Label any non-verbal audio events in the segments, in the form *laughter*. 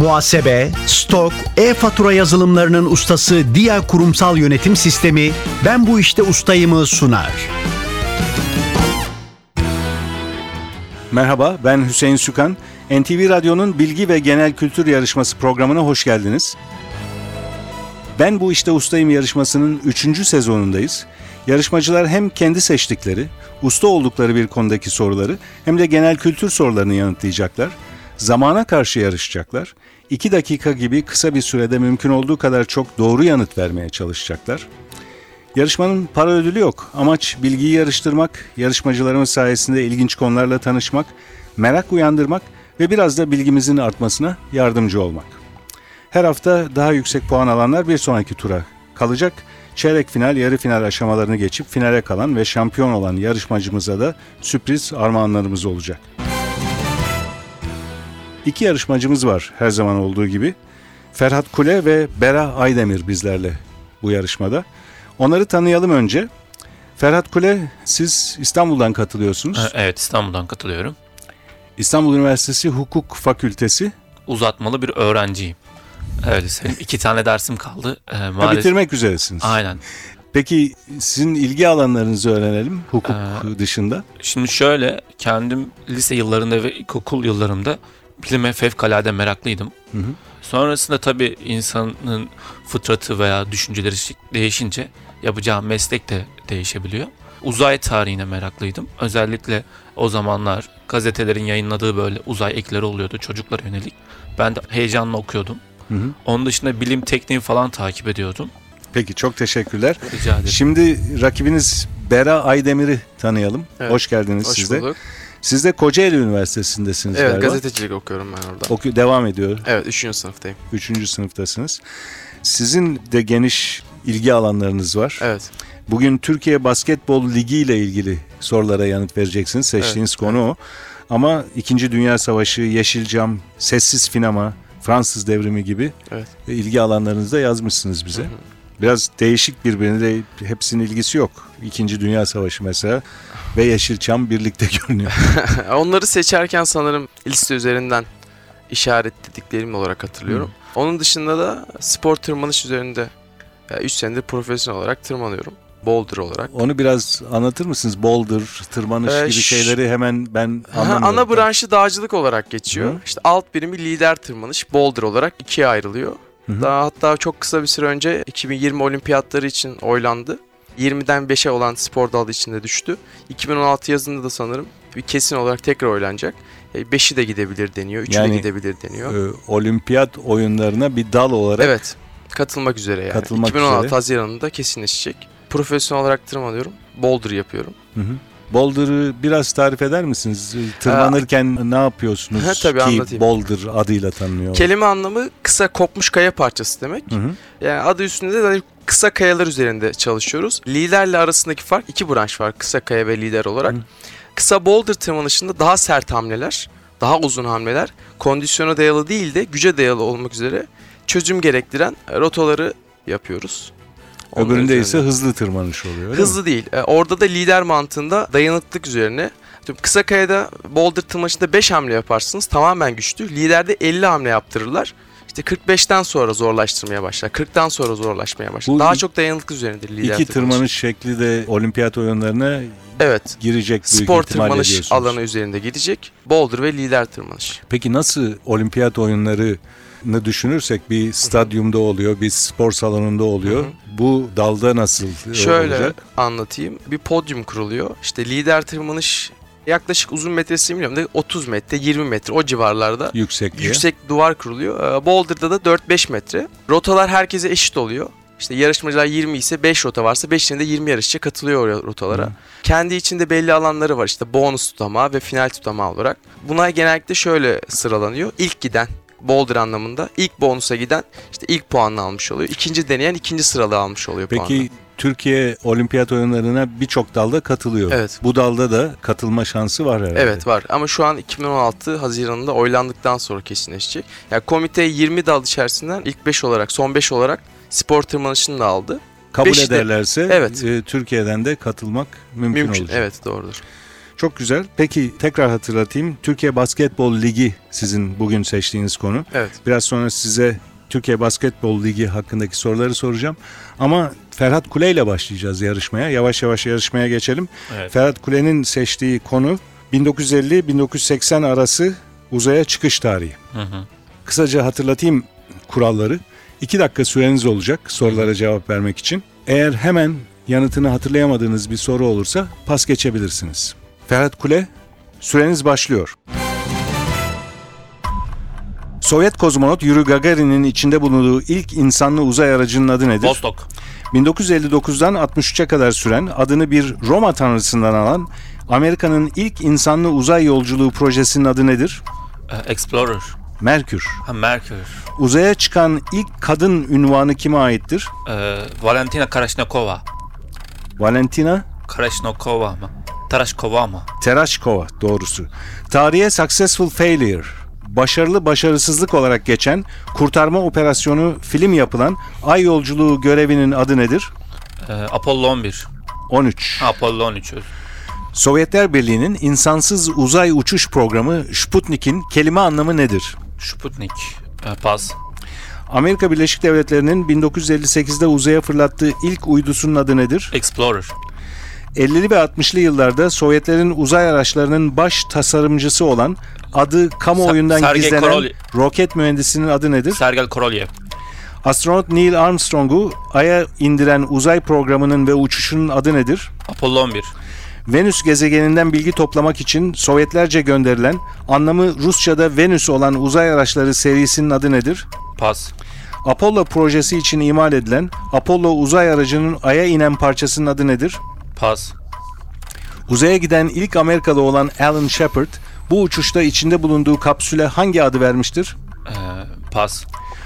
Muhasebe, stok, e-fatura yazılımlarının ustası Dia Kurumsal Yönetim Sistemi Ben Bu İşte Ustayım'ı sunar. Merhaba, ben Hüseyin Sükan. NTV Radyo'nun Bilgi ve Genel Kültür Yarışması programına hoş geldiniz. Ben Bu İşte Ustayım yarışmasının 3. sezonundayız. Yarışmacılar hem kendi seçtikleri, usta oldukları bir konudaki soruları hem de genel kültür sorularını yanıtlayacaklar. Zamana karşı yarışacaklar. 2 dakika gibi kısa bir sürede mümkün olduğu kadar çok doğru yanıt vermeye çalışacaklar. Yarışmanın para ödülü yok. Amaç bilgiyi yarıştırmak, yarışmacılarımız sayesinde ilginç konularla tanışmak, merak uyandırmak ve biraz da bilgimizin artmasına yardımcı olmak. Her hafta daha yüksek puan alanlar bir sonraki tura kalacak. Çeyrek final, yarı final aşamalarını geçip finale kalan ve şampiyon olan yarışmacımıza da sürpriz armağanlarımız olacak. İki yarışmacımız var her zaman olduğu gibi. Ferhat Kule ve Bera Aydemir bizlerle bu yarışmada. Onları tanıyalım önce. Ferhat Kule siz İstanbul'dan katılıyorsunuz. E, Evet İstanbul'dan katılıyorum. İstanbul Üniversitesi Hukuk Fakültesi. Uzatmalı bir öğrenciyim. Öyle söyleyeyim. İki tane dersim kaldı. Ee, Ha, maalesef. bitirmek üzeresiniz. Aynen. Peki sizin ilgi alanlarınızı öğrenelim hukuk Ee, dışında. Şimdi şöyle kendim lise yıllarında ve ilkokul yıllarımda bilime fevkalade meraklıydım. Hı hı. Sonrasında tabii insanın fıtratı veya düşünceleri değişince yapacağı meslek de değişebiliyor. Uzay tarihine meraklıydım. Özellikle o zamanlar gazetelerin yayınladığı böyle uzay ekleri oluyordu çocuklara yönelik. Ben de heyecanla okuyordum. Hı hı. Onun dışında bilim tekniği falan takip ediyordum. Peki çok teşekkürler. Rica ederim. Şimdi rakibiniz Bera Aydemir'i tanıyalım. Evet. Hoş geldiniz Hoş siz de. bulduk. Siz de Kocaeli Üniversitesi'ndesiniz Evet galiba. gazetecilik okuyorum ben orada. Oku devam ediyor. Evet 3. sınıftayım. Üçüncü sınıftasınız. Sizin de geniş ilgi alanlarınız var. Evet. Bugün Türkiye Basketbol Ligi ile ilgili sorulara yanıt vereceksiniz. Seçtiğiniz Evet, konu o. Ama İkinci Dünya Savaşı, Yeşilcam, Sessiz Finama, Fransız Devrimi gibi Evet. ilgi alanlarınızda yazmışsınız bize. Hı hı. Biraz değişik birbirine hepsinin ilgisi yok. İkinci Dünya Savaşı mesela ve Yeşilçam birlikte *laughs* görünüyor. *laughs* Onları seçerken sanırım liste üzerinden işaretlediklerim olarak hatırlıyorum. Onun dışında da spor tırmanış üzerinde 3 senedir profesyonel olarak tırmanıyorum. Boulder olarak. Onu biraz anlatır mısınız? Boulder, tırmanış Ee, gibi şeyleri hemen ben anlamıyorum. ana branşı dağcılık olarak geçiyor. Hı. İşte alt birimi lider tırmanış boulder olarak ikiye ayrılıyor. Hı hı. Daha hatta çok kısa bir süre önce 2020 olimpiyatları için oylandı. 20'den 5'e olan spor dalı içinde düştü. 2016 yazında da sanırım bir kesin olarak tekrar oylanacak. 5'i de gidebilir deniyor, 3'ü Yani, de gidebilir deniyor. Ee, olimpiyat oyunlarına bir dal olarak Evet. Katılmak üzere yani. Katılmak 2016 üzere. Haziran'ında kesinleşecek. Profesyonel olarak tırmanıyorum. Boulder yapıyorum. Hı hı. Boulder'ı biraz tarif eder misiniz? Tırmanırken ne yapıyorsunuz Ha, tabii, ki anlatayım. Boulder adıyla tanınıyor? Kelime anlamı kısa kopmuş kaya parçası demek. Hı hı. Yani adı üstünde de kısa kayalar üzerinde çalışıyoruz. Liderle arasındaki fark iki branş var kısa kaya ve lider olarak. Hı. Kısa boulder tırmanışında daha sert hamleler, daha uzun hamleler, kondisyona dayalı değil de güce dayalı olmak üzere çözüm gerektiren rotaları yapıyoruz. Öbüründe ise hızlı tırmanış oluyor. öyle mi? hızlı değil. E, Orada da lider mantığında dayanıklık üzerine. Kısa kayada boulder tırmanışında 5 hamle yaparsınız tamamen güçlü. Liderde 50 hamle yaptırırlar. İşte 45'ten sonra zorlaştırmaya başlar. 40'tan sonra zorlaşmaya başlar. Bu Daha çok dayanıklık üzerindedir lider İki tırmanışı. tırmanış şekli de olimpiyat oyunlarına Evet. girecek büyük Spor tırmanış alanı üzerinde gidecek. Boulder ve lider tırmanış. Peki nasıl olimpiyat oyunlarını düşünürsek bir stadyumda oluyor, bir spor salonunda oluyor. Hı hı. Bu dalda nasıl Şöyle olacak? anlatayım. Bir podyum kuruluyor. İşte lider tırmanış yaklaşık uzun metresi bilmiyorum da 30 metre, 20 metre o civarlarda. Yüksekliğe. Yüksek duvar kuruluyor. Ee, Boulder'da da 4-5 metre. Rotalar herkese eşit oluyor. İşte yarışmacılar 20 ise 5 rota varsa 5'inde de 20 yarışçı katılıyor rotalara. Hı. Kendi içinde belli alanları var işte bonus tutamağı ve final tutamağı olarak. Buna genellikle şöyle sıralanıyor. İlk giden Boulder anlamında ilk bonusa giden işte ilk puanını almış oluyor. İkinci deneyen ikinci sıralı almış oluyor puanını. Peki Türkiye olimpiyat oyunlarına birçok dalda katılıyor. Evet. Bu dalda da katılma şansı var herhalde. Evet var ama şu an 2016 Haziran'ında oylandıktan sonra kesinleşecek. Yani komite 20 dal içerisinden ilk 5 olarak son 5 olarak spor tırmanışını da aldı. Kabul Beşi de- ederlerse Evet. e, Türkiye'den de katılmak mümkün, Mümkün. olacak. Evet doğrudur. Çok güzel. Peki tekrar hatırlatayım. Türkiye Basketbol Ligi sizin bugün seçtiğiniz konu. Evet. Biraz sonra size Türkiye Basketbol Ligi hakkındaki soruları soracağım. Ama Ferhat Kule ile başlayacağız yarışmaya. Yavaş yavaş yarışmaya geçelim. Evet. Ferhat Kule'nin seçtiği konu 1950-1980 arası uzaya çıkış tarihi. Hı hı. Kısaca hatırlatayım kuralları. 2 dakika süreniz olacak sorulara cevap vermek için. Eğer hemen yanıtını hatırlayamadığınız bir soru olursa pas geçebilirsiniz. Ferhat Kule, süreniz başlıyor. Sovyet kozmonot Yuri Gagarin'in içinde bulunduğu ilk insanlı uzay aracının adı nedir? Vostok. 1959'dan 63'e kadar süren adını bir Roma tanrısından alan Amerika'nın ilk insanlı uzay yolculuğu projesinin adı nedir? Ee, Explorer. Merkür. Ha, Merkür. Uzaya çıkan ilk kadın ünvanı kime aittir? Ee, Valentina Karashnikova. Valentina Karashnikova mı? Tarashkova mı? Terashkova doğrusu. Tarihe Successful Failure, başarılı başarısızlık olarak geçen kurtarma operasyonu film yapılan ay yolculuğu görevinin adı nedir? Ee, Apollo 11. 13. Ha, Apollo 13. özür. Sovyetler Birliği'nin insansız uzay uçuş programı Sputnik'in kelime anlamı nedir? Sputnik. Ee, pas. Amerika Birleşik Devletleri'nin 1958'de uzaya fırlattığı ilk uydusunun adı nedir? Explorer. 50'li ve 60'lı yıllarda Sovyetlerin uzay araçlarının baş tasarımcısı olan adı kamuoyundan Sa- Sergey gizlenen Korolev. roket mühendisinin adı nedir? Sergel Korolev. Astronot Neil Armstrong'u Ay'a indiren uzay programının ve uçuşunun adı nedir? Apollo 11. Venüs gezegeninden bilgi toplamak için Sovyetlerce gönderilen, anlamı Rusça'da Venüs olan uzay araçları serisinin adı nedir? Pas. Apollo projesi için imal edilen Apollo uzay aracının Ay'a inen parçasının adı nedir? Pas. Uzaya giden ilk Amerikalı olan Alan Shepard, bu uçuşta içinde bulunduğu kapsüle hangi adı vermiştir? Ee, pas.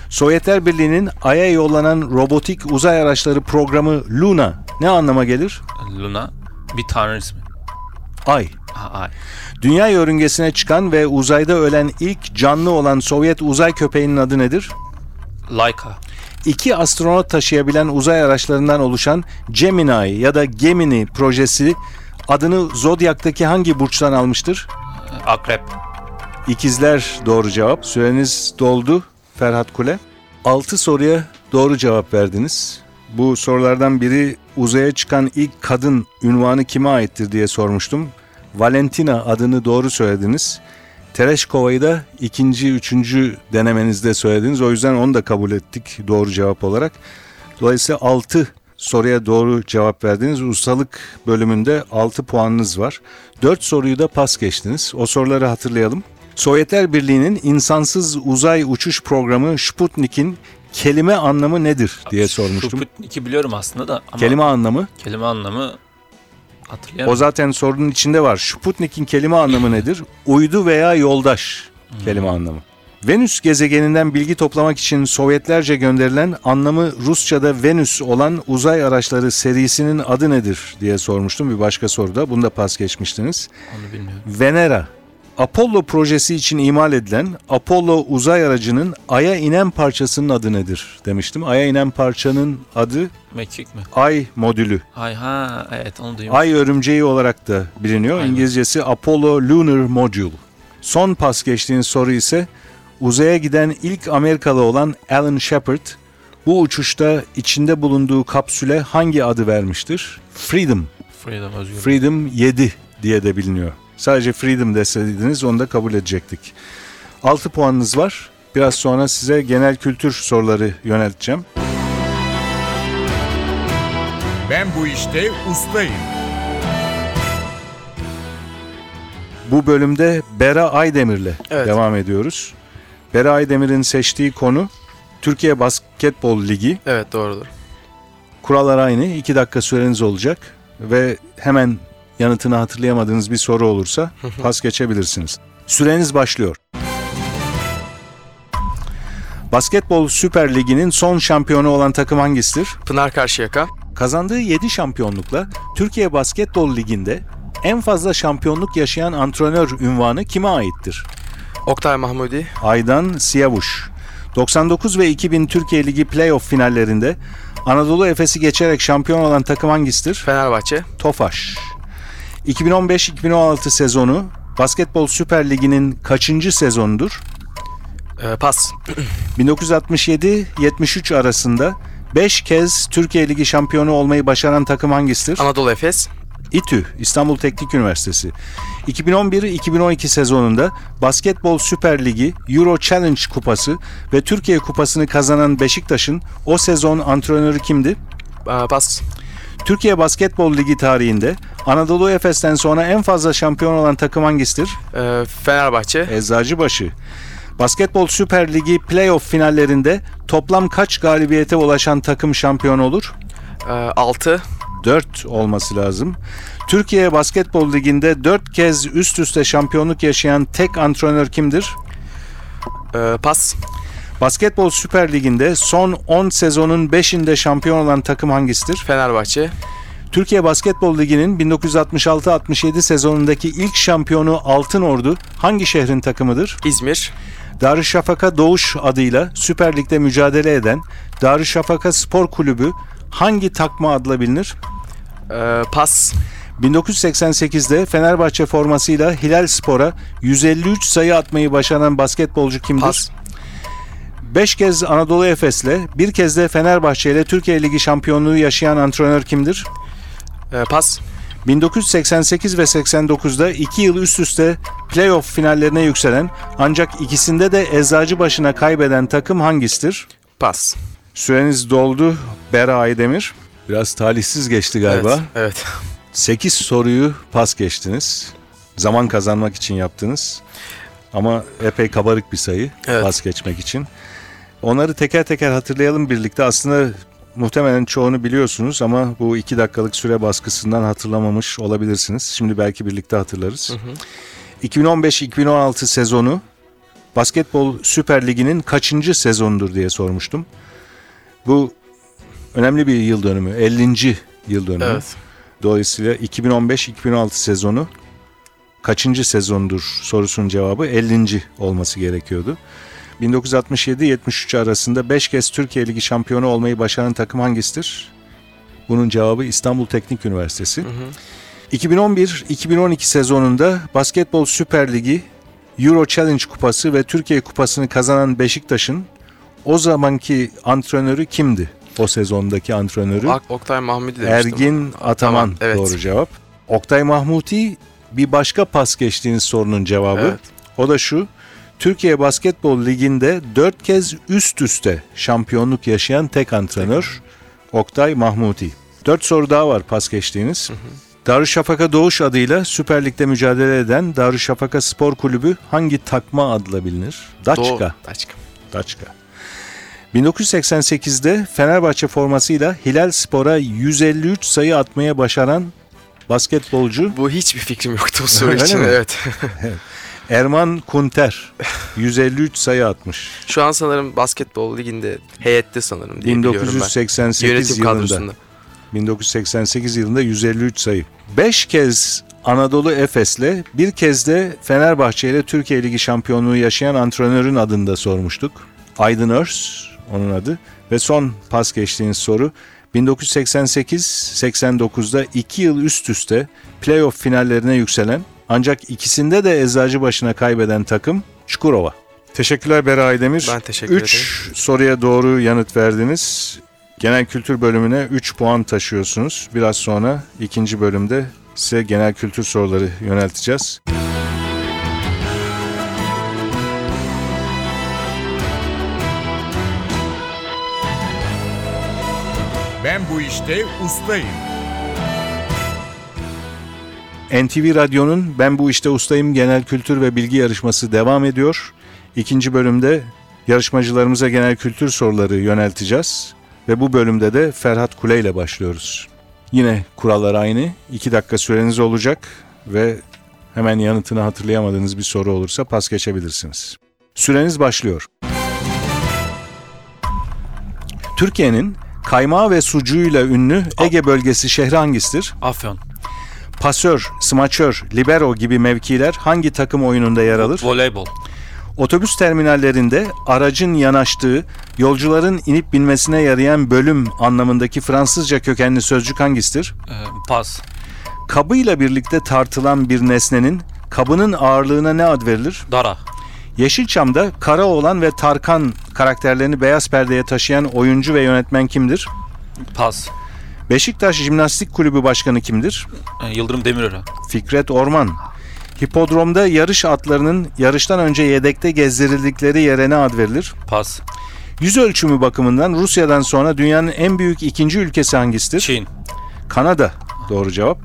Sovyetler Birliği'nin Ay'a yollanan robotik uzay araçları programı Luna ne anlama gelir? Luna. Bir tanrı ismi. Ay. Ha, ay. Dünya yörüngesine çıkan ve uzayda ölen ilk canlı olan Sovyet uzay köpeğinin adı nedir? Laika. İki astronot taşıyabilen uzay araçlarından oluşan Gemini ya da Gemini projesi adını Zodyak'taki hangi burçtan almıştır? Akrep. İkizler doğru cevap. Süreniz doldu Ferhat Kule. 6 soruya doğru cevap verdiniz. Bu sorulardan biri uzaya çıkan ilk kadın ünvanı kime aittir diye sormuştum. Valentina adını doğru söylediniz. Tereshkova'yı da ikinci, üçüncü denemenizde söylediniz. O yüzden onu da kabul ettik doğru cevap olarak. Dolayısıyla 6 soruya doğru cevap verdiniz. Ustalık bölümünde 6 puanınız var. 4 soruyu da pas geçtiniz. O soruları hatırlayalım. Sovyetler Birliği'nin insansız uzay uçuş programı Sputnik'in kelime anlamı nedir diye sormuştum. Sputnik'i biliyorum aslında da ama Kelime anlamı. kelime anlamı O zaten sorunun içinde var. Sputnik'in kelime anlamı nedir? Uydu veya yoldaş kelime anlamı. Venüs gezegeninden bilgi toplamak için Sovyetlerce gönderilen anlamı Rusça'da Venüs olan uzay araçları serisinin adı nedir diye sormuştum bir başka soruda. Bunu da pas geçmiştiniz. Onu bilmiyorum. Venera. Apollo projesi için imal edilen Apollo uzay aracının Ay'a inen parçasının adı nedir demiştim. Ay'a inen parçanın adı Mekik mi? Ay modülü. Ay ha evet onu duymuştum. Ay örümceği olarak da biliniyor. Aynen. İngilizcesi Apollo Lunar Module. Son pas geçtiğin soru ise uzaya giden ilk Amerikalı olan Alan Shepard bu uçuşta içinde bulunduğu kapsüle hangi adı vermiştir? Freedom. Freedom özgürlük. Freedom 7 diye de biliniyor. Sadece Freedom deseydiniz onu da kabul edecektik. 6 puanınız var. Biraz sonra size genel kültür soruları yönelteceğim. Ben bu işte ustayım. Bu bölümde Bera Aydemir'le Evet. devam ediyoruz. Bera Aydemir'in seçtiği konu Türkiye Basketbol Ligi. Evet doğrudur. Kurallar aynı. 2 dakika süreniz olacak ve hemen yanıtını hatırlayamadığınız bir soru olursa *laughs* pas geçebilirsiniz. Süreniz başlıyor. Basketbol Süper Ligi'nin son şampiyonu olan takım hangisidir? Pınar Karşıyaka. Kazandığı 7 şampiyonlukla Türkiye Basketbol Ligi'nde en fazla şampiyonluk yaşayan antrenör ünvanı kime aittir? Oktay Mahmudi. Aydan Siyavuş. 99 ve 2000 Türkiye Ligi playoff finallerinde Anadolu Efes'i geçerek şampiyon olan takım hangisidir? Fenerbahçe. Tofaş. 2015-2016 sezonu Basketbol Süper Ligi'nin kaçıncı sezonudur? Ee, pas. *clears throat* 1967-73 arasında 5 kez Türkiye Ligi şampiyonu olmayı başaran takım hangisidir? Anadolu Efes. İTÜ, İstanbul Teknik Üniversitesi. 2011-2012 sezonunda Basketbol Süper Ligi, Euro Challenge Kupası ve Türkiye Kupası'nı kazanan Beşiktaş'ın o sezon antrenörü kimdi? Aa, pas. Türkiye Basketbol Ligi tarihinde Anadolu Efes'ten sonra en fazla şampiyon olan takım hangisidir? Ee, Fenerbahçe. Eczacıbaşı. Basketbol Süper Ligi playoff finallerinde toplam kaç galibiyete ulaşan takım şampiyon olur? Ee, 6. 4 olması lazım. Türkiye Basketbol Ligi'nde 4 kez üst üste şampiyonluk yaşayan tek antrenör kimdir? Ee, pas. Basketbol Süper Ligi'nde son 10 sezonun 5'inde şampiyon olan takım hangisidir? Fenerbahçe. Türkiye Basketbol Ligi'nin 1966-67 sezonundaki ilk şampiyonu Altın Ordu hangi şehrin takımıdır? İzmir. Darüşşafaka Doğuş adıyla Süper Lig'de mücadele eden Darüşşafaka Spor Kulübü hangi takma adla bilinir? Ee, pas. 1988'de Fenerbahçe formasıyla Hilal Spor'a 153 sayı atmayı başaran basketbolcu kimdir? Pas. 5 kez Anadolu Efes'le, bir kez de Fenerbahçe ile Türkiye Ligi şampiyonluğu yaşayan antrenör kimdir? Ee, pas. 1988 ve 89'da 2 yıl üst üste playoff finallerine yükselen ancak ikisinde de eczacı başına kaybeden takım hangisidir? Pas. Süreniz doldu Bera Aydemir. Biraz talihsiz geçti galiba. Evet. evet. 8 soruyu pas geçtiniz. Zaman kazanmak için yaptınız. Ama epey kabarık bir sayı Evet. pas geçmek için. Onları teker teker hatırlayalım birlikte. Aslında muhtemelen çoğunu biliyorsunuz ama bu 2 dakikalık süre baskısından hatırlamamış olabilirsiniz. Şimdi belki birlikte hatırlarız. 2015-2016 sezonu Basketbol Süper Ligi'nin kaçıncı sezonudur diye sormuştum. Bu önemli bir yıl dönümü. 50. yıl dönümü. Evet. Dolayısıyla 2015-2016 sezonu kaçıncı sezondur sorusunun cevabı 50. olması gerekiyordu. 1967-73 arasında 5 kez Türkiye Ligi şampiyonu olmayı başaran takım hangisidir? Bunun cevabı İstanbul Teknik Üniversitesi. 2011-2012 sezonunda Basketbol Süper Ligi, Euro Challenge Kupası ve Türkiye Kupası'nı kazanan Beşiktaş'ın o zamanki antrenörü kimdi? O sezondaki antrenörü? Oktay Mahmudi demiştim. Ergin Ataman evet. doğru cevap. Oktay Mahmuti bir başka pas geçtiğiniz sorunun cevabı. Evet. O da şu. Türkiye Basketbol Ligi'nde 4 kez üst üste şampiyonluk yaşayan tek antrenör Oktay Mahmuti. 4 soru daha var pas geçtiğiniz. Darüşşafaka Doğuş adıyla Süper Lig'de mücadele eden Darüşşafaka Spor Kulübü hangi takma adla bilinir? Daçka. Doğu. Daçka. Daçka. 1988'de Fenerbahçe formasıyla Hilal Spor'a 153 sayı atmaya başaran basketbolcu Bu hiçbir fikrim yoktu bu soru için. mi? Evet. Erman Kunter 153 sayı atmış. Şu an sanırım basketbol liginde heyette sanırım diye biliyorum ben. 1988 Yönetim yılında. kadrosunda. 1988 yılında 153 sayı. 5 kez Anadolu Efes'le bir kez de Fenerbahçe ile Türkiye Ligi şampiyonluğu yaşayan antrenörün adını da sormuştuk. Aydın Örs onun adı ve son pas geçtiğiniz soru 1988-89'da 2 yıl üst üste playoff finallerine yükselen ancak ikisinde de eczacı başına kaybeden takım Çukurova. Teşekkürler Bera Aydemir. Ben teşekkür 3 soruya doğru yanıt verdiniz. Genel kültür bölümüne 3 puan taşıyorsunuz. Biraz sonra ikinci bölümde size genel kültür soruları yönelteceğiz. Ben bu işte ustayım. NTV Radyo'nun Ben Bu İşte Ustayım genel kültür ve bilgi yarışması devam ediyor. İkinci bölümde yarışmacılarımıza genel kültür soruları yönelteceğiz. Ve bu bölümde de Ferhat Kule ile başlıyoruz. Yine kurallar aynı. 2 dakika süreniz olacak ve hemen yanıtını hatırlayamadığınız bir soru olursa pas geçebilirsiniz. Süreniz başlıyor. Türkiye'nin kaymağı ve sucuğuyla ünlü Ege bölgesi şehri hangisidir? Afyon. Pasör, smaçör, libero gibi mevkiler hangi takım oyununda yer alır? Voleybol. Otobüs terminallerinde aracın yanaştığı, yolcuların inip binmesine yarayan bölüm anlamındaki Fransızca kökenli sözcük hangisidir? Ee, pas. Kabıyla birlikte tartılan bir nesnenin kabının ağırlığına ne ad verilir? Dara. Yeşilçam'da Karaoğlan ve Tarkan karakterlerini beyaz perdeye taşıyan oyuncu ve yönetmen kimdir? Pas. Beşiktaş Jimnastik Kulübü Başkanı kimdir? E, Yıldırım Demirören. Fikret Orman. Hipodromda yarış atlarının yarıştan önce yedekte gezdirildikleri yere ne ad verilir? Pas. Yüz ölçümü bakımından Rusya'dan sonra dünyanın en büyük ikinci ülkesi hangisidir? Çin. Kanada. Doğru cevap.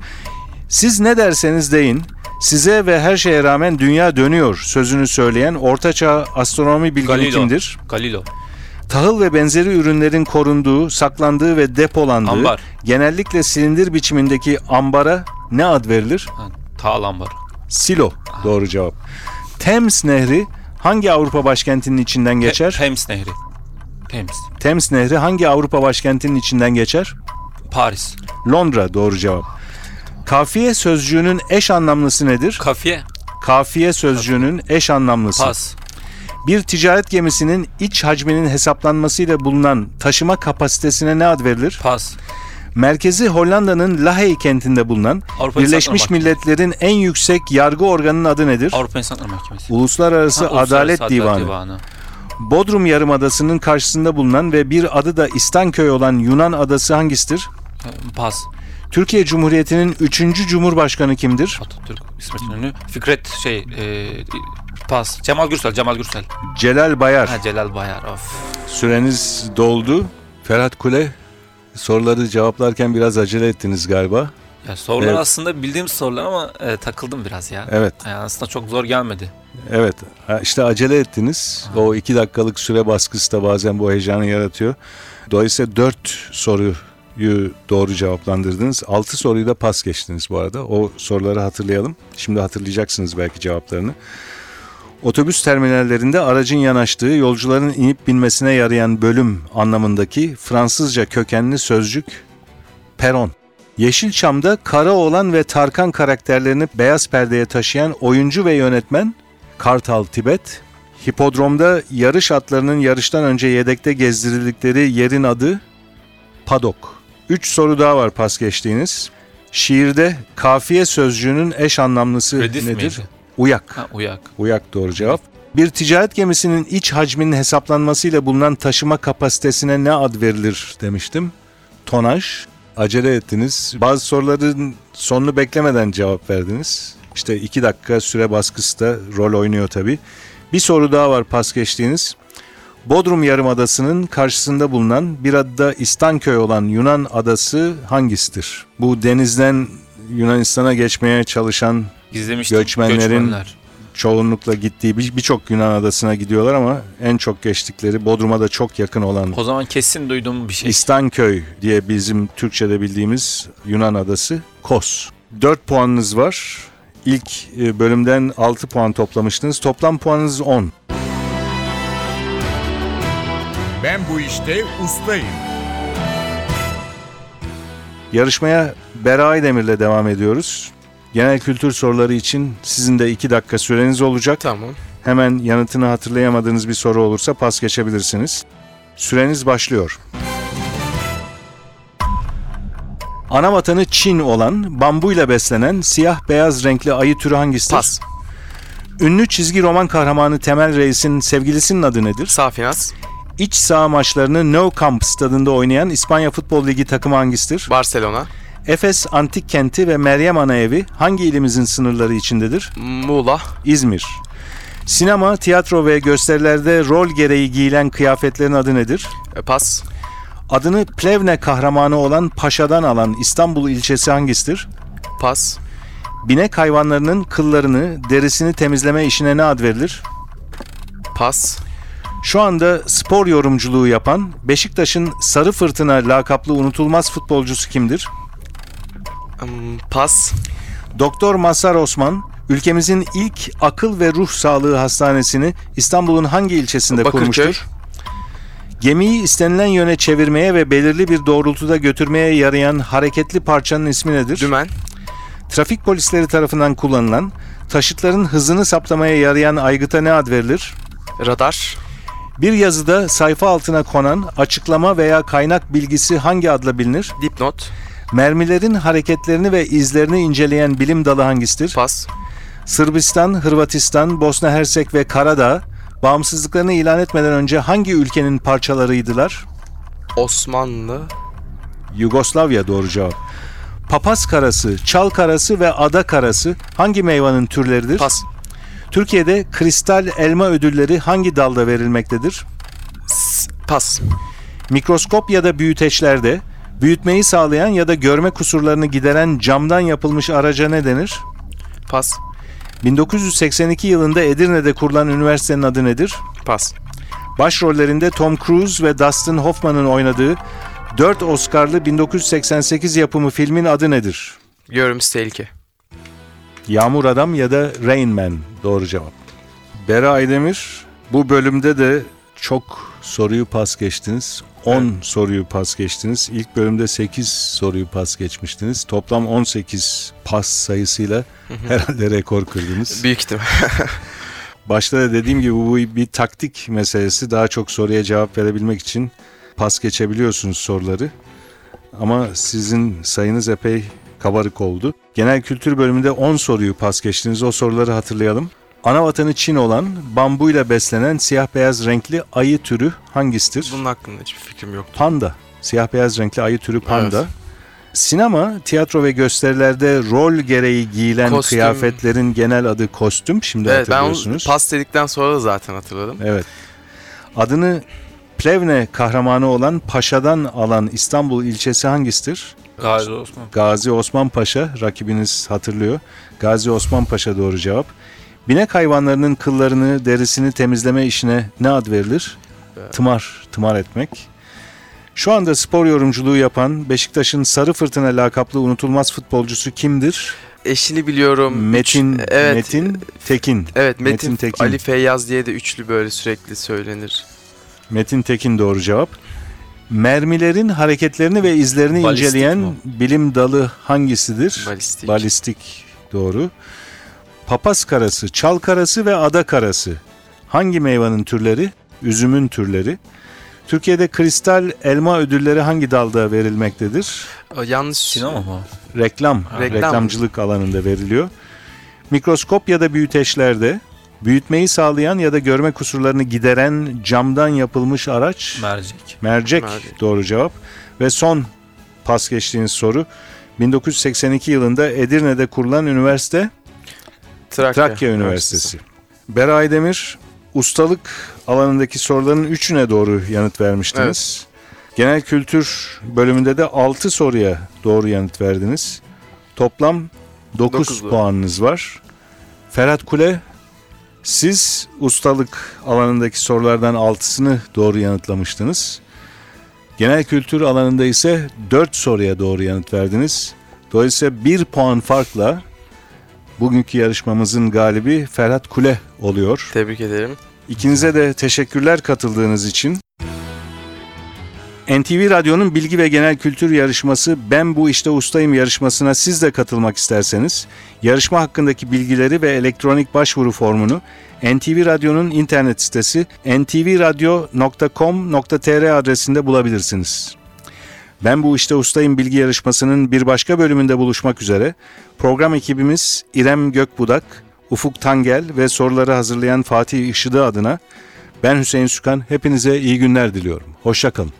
Siz ne derseniz deyin, size ve her şeye rağmen dünya dönüyor sözünü söyleyen ortaçağ astronomi bilgini Galilo. kimdir? Galilo. Tahıl ve benzeri ürünlerin korunduğu, saklandığı ve depolandığı, Ambar. genellikle silindir biçimindeki ambara ne ad verilir? Ha, Tağlambar. Silo. Doğru cevap. Thames Nehri hangi Avrupa başkentinin içinden geçer? Thames Nehri. Thames. Thames Nehri hangi Avrupa başkentinin içinden geçer? Paris. Londra doğru cevap. Kafiye sözcüğünün eş anlamlısı nedir? Kafiye. Kafiye sözcüğünün eş anlamlısı. Pas. Bir ticaret gemisinin iç hacminin hesaplanmasıyla bulunan taşıma kapasitesine ne ad verilir? Pas. Merkezi Hollanda'nın Lahey kentinde bulunan Avrupa Birleşmiş Milletler'in en yüksek yargı organının adı nedir? Avrupa İnsan Hakları Mahkemesi. Uluslararası Ha, Uluslararası Adalet Divanı. Divanı. Bodrum Yarımadası'nın karşısında bulunan ve bir adı da İstanköy olan Yunan adası hangisidir? E, Pas. Türkiye Cumhuriyeti'nin 3. Cumhurbaşkanı kimdir? Atatürk, İsmet İnönü. Fikret şey e, pas. Cemal Gürsel, Cemal Gürsel. Celal Bayar. Ha Celal Bayar. Of. Süreniz doldu. Ferhat Kule soruları cevaplarken biraz acele ettiniz galiba. Ya sorular Evet. aslında bildiğim sorular ama e, takıldım biraz ya. Evet, Yani aslında çok zor gelmedi. evet. Ha, İşte acele ettiniz. O iki dakikalık süre baskısı da bazen bu heyecanı yaratıyor. Dolayısıyla dört soruyu doğru cevaplandırdınız. Altı soruyu da pas geçtiniz bu arada. O soruları hatırlayalım. Şimdi hatırlayacaksınız belki cevaplarını. Otobüs terminallerinde aracın yanaştığı, yolcuların inip binmesine yarayan bölüm anlamındaki Fransızca kökenli sözcük peron. Yeşilçam'da Karaoğlan ve Tarkan karakterlerini beyaz perdeye taşıyan oyuncu ve yönetmen Kartal Tibet. Hipodromda yarış atlarının yarıştan önce yedekte gezdirildikleri yerin adı Padok. Üç soru daha var pas geçtiğiniz. Şiirde kafiye sözcüğünün eş anlamlısı Redif nedir? miydi? Uyak. Ha uyak. Uyak doğru cevap. Bir ticaret gemisinin iç hacminin hesaplanmasıyla bulunan taşıma kapasitesine ne ad verilir demiştim. Tonaj. Acele ettiniz. Bazı soruların sonunu beklemeden cevap verdiniz. İşte iki dakika süre baskısı da rol oynuyor tabii. Bir soru daha var pas geçtiğiniz. Bodrum Yarımadası'nın karşısında bulunan bir adı da İstanköy olan Yunan adası hangisidir? Bu denizden Yunanistan'a geçmeye çalışan Gizlemiştim. Göçmenlerin- Göçmenler. çoğunlukla gittiği bir- birçok Yunan adasına gidiyorlar ama en çok geçtikleri Bodrum'a da çok yakın olan O zaman kesin duyduğum bir şey. İstanköy diye bizim Türkçe'de bildiğimiz Yunan adası Kos. 4 puanınız var. İlk e, bölümden 6 puan toplamıştınız. Toplam puanınız 10. Ben bu işte ustayım. Yarışmaya Beray Demir'le devam ediyoruz. Genel kültür soruları için sizin de 2 dakika süreniz olacak. Tamam. Hemen yanıtını hatırlayamadığınız bir soru olursa pas geçebilirsiniz. Süreniz başlıyor. Ana vatanı Çin olan, bambuyla beslenen siyah beyaz renkli ayı türü hangisidir? Pas. Ünlü çizgi roman kahramanı Temel Reis'in sevgilisinin adı nedir? Safinas. İç saha maçlarını Nou Camp stadında oynayan İspanya Futbol Ligi takımı hangisidir? Barcelona. Efes Antik Kenti ve Meryem Ana Evi hangi ilimizin sınırları içindedir? Muğla. İzmir. Sinema, tiyatro ve gösterilerde rol gereği giyilen kıyafetlerin adı nedir? E, Pas. Adını Plevne kahramanı olan Paşa'dan alan İstanbul ilçesi hangisidir? Pas. Binek hayvanlarının kıllarını, derisini temizleme işine ne ad verilir? Pas. Şu anda spor yorumculuğu yapan Beşiktaş'ın Sarı Fırtına lakaplı unutulmaz futbolcusu kimdir? Pas. Doktor Mazhar Osman, ülkemizin ilk akıl ve ruh sağlığı hastanesini İstanbul'un hangi ilçesinde Bakırköy. kurmuştur? Gemiyi istenilen yöne çevirmeye ve belirli bir doğrultuda götürmeye yarayan hareketli parçanın ismi nedir? Dümen. Trafik polisleri tarafından kullanılan, taşıtların hızını saptamaya yarayan aygıta ne ad verilir? Radar. Bir yazıda sayfa altına konan açıklama veya kaynak bilgisi hangi adla bilinir? Dipnot. Mermilerin hareketlerini ve izlerini inceleyen bilim dalı hangisidir? Pas. Sırbistan, Hırvatistan, Bosna Hersek ve Karadağ bağımsızlıklarını ilan etmeden önce hangi ülkenin parçalarıydılar? Osmanlı. Yugoslavya doğru cevap. Papaz karası, çal karası ve ada karası hangi meyvanın türleridir? Pas. Türkiye'de kristal elma ödülleri hangi dalda verilmektedir? Pas. Mikroskop ya da büyüteçlerde büyütmeyi sağlayan ya da görme kusurlarını gideren camdan yapılmış araca ne denir? Pas. 1982 yılında Edirne'de kurulan üniversitenin adı nedir? Pas. Başrollerinde Tom Cruise ve Dustin Hoffman'ın oynadığı 4 Oscar'lı 1988 yapımı filmin adı nedir? Görümüz tehlike. Yağmur Adam ya da Rain Man doğru cevap. Bera Aydemir bu bölümde de çok soruyu pas geçtiniz. 10 soruyu pas geçtiniz. İlk bölümde 8 soruyu pas geçmiştiniz. Toplam 18 pas sayısıyla herhalde rekor kırdınız. Büyük ihtimal. *laughs* Başta da dediğim gibi bu bir taktik meselesi. Daha çok soruya cevap verebilmek için pas geçebiliyorsunuz soruları. Ama sizin sayınız epey kabarık oldu. Genel kültür bölümünde 10 soruyu pas geçtiniz. O soruları hatırlayalım. Ana vatanı Çin olan, bambuyla beslenen siyah beyaz renkli ayı türü hangisidir? Bunun hakkında hiçbir fikrim yoktu. Panda. Siyah beyaz renkli ayı türü panda. Evet. Sinema, tiyatro ve gösterilerde rol gereği giyilen Kostüm. kıyafetlerin genel adı kostüm. Şimdi Evet ben hatırlıyorsunuz. pas dedikten sonra da zaten hatırladım. Evet. Adını Plevne kahramanı olan Paşa'dan alan İstanbul ilçesi hangisidir? Gazi Osman. Gazi Osman Paşa, rakibiniz hatırlıyor. Gazi Osman Paşa doğru cevap. Binek hayvanlarının kıllarını, derisini temizleme işine ne ad verilir? Tımar, tımar etmek. Şu anda spor yorumculuğu yapan Beşiktaş'ın Sarı Fırtına lakaplı unutulmaz futbolcusu kimdir? Eşini biliyorum. Metin, Üç- evet. Metin Tekin. Evet Metin, Metin Tekin. Ali Feyyaz diye de üçlü böyle sürekli söylenir. Metin Tekin doğru cevap. Mermilerin hareketlerini ve izlerini Balistik inceleyen mi bilim dalı hangisidir? Balistik. Balistik doğru. Papaz karası, çal karası ve ada karası. Hangi meyvanın türleri? Üzümün türleri. Türkiye'de kristal elma ödülleri hangi dalda verilmektedir? Aa, Yanlış. Sinema mı? Reklam, Reklam. reklamcılık alanında veriliyor. Mikroskop ya da büyüteçlerde büyütmeyi sağlayan ya da görme kusurlarını gideren camdan yapılmış araç Mercek. mercek, Mercek. doğru cevap. Ve son pas geçtiğiniz soru 1982 yılında Edirne'de kurulan üniversite Trakya, Trakya Üniversitesi. Bera Aydemir ustalık alanındaki soruların üçüne doğru yanıt vermiştiniz. Genel kültür bölümünde de 6 soruya doğru yanıt verdiniz. Toplam 9 Dokuz doğru. puanınız var. Ferhat Kule siz ustalık alanındaki sorulardan 6'sını doğru yanıtlamıştınız. Genel kültür alanında ise 4 soruya doğru yanıt verdiniz. Dolayısıyla 1 puan farkla bugünkü yarışmamızın galibi Ferhat Kule oluyor. Tebrik ederim. İkinize de teşekkürler katıldığınız için. NTV Radyo'nun bilgi ve genel kültür yarışması Ben Bu İşte Ustayım yarışmasına siz de katılmak isterseniz yarışma hakkındaki bilgileri ve elektronik başvuru formunu NTV Radyo'nun internet sitesi ntvradio.com.tr adresinde bulabilirsiniz. Ben Bu İşte Ustayım bilgi yarışmasının bir başka bölümünde buluşmak üzere. Program ekibimiz İrem Gökbudak, Ufuk Tangel ve soruları hazırlayan Fatih Işıdı adına ben Hüseyin Sükan hepinize iyi günler diliyorum. Hoşçakalın.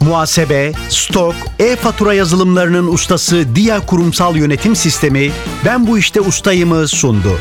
Muhasebe, stok, e-fatura yazılımlarının ustası Dia Kurumsal Yönetim Sistemi Ben Bu İşte Ustayım'ı sundu.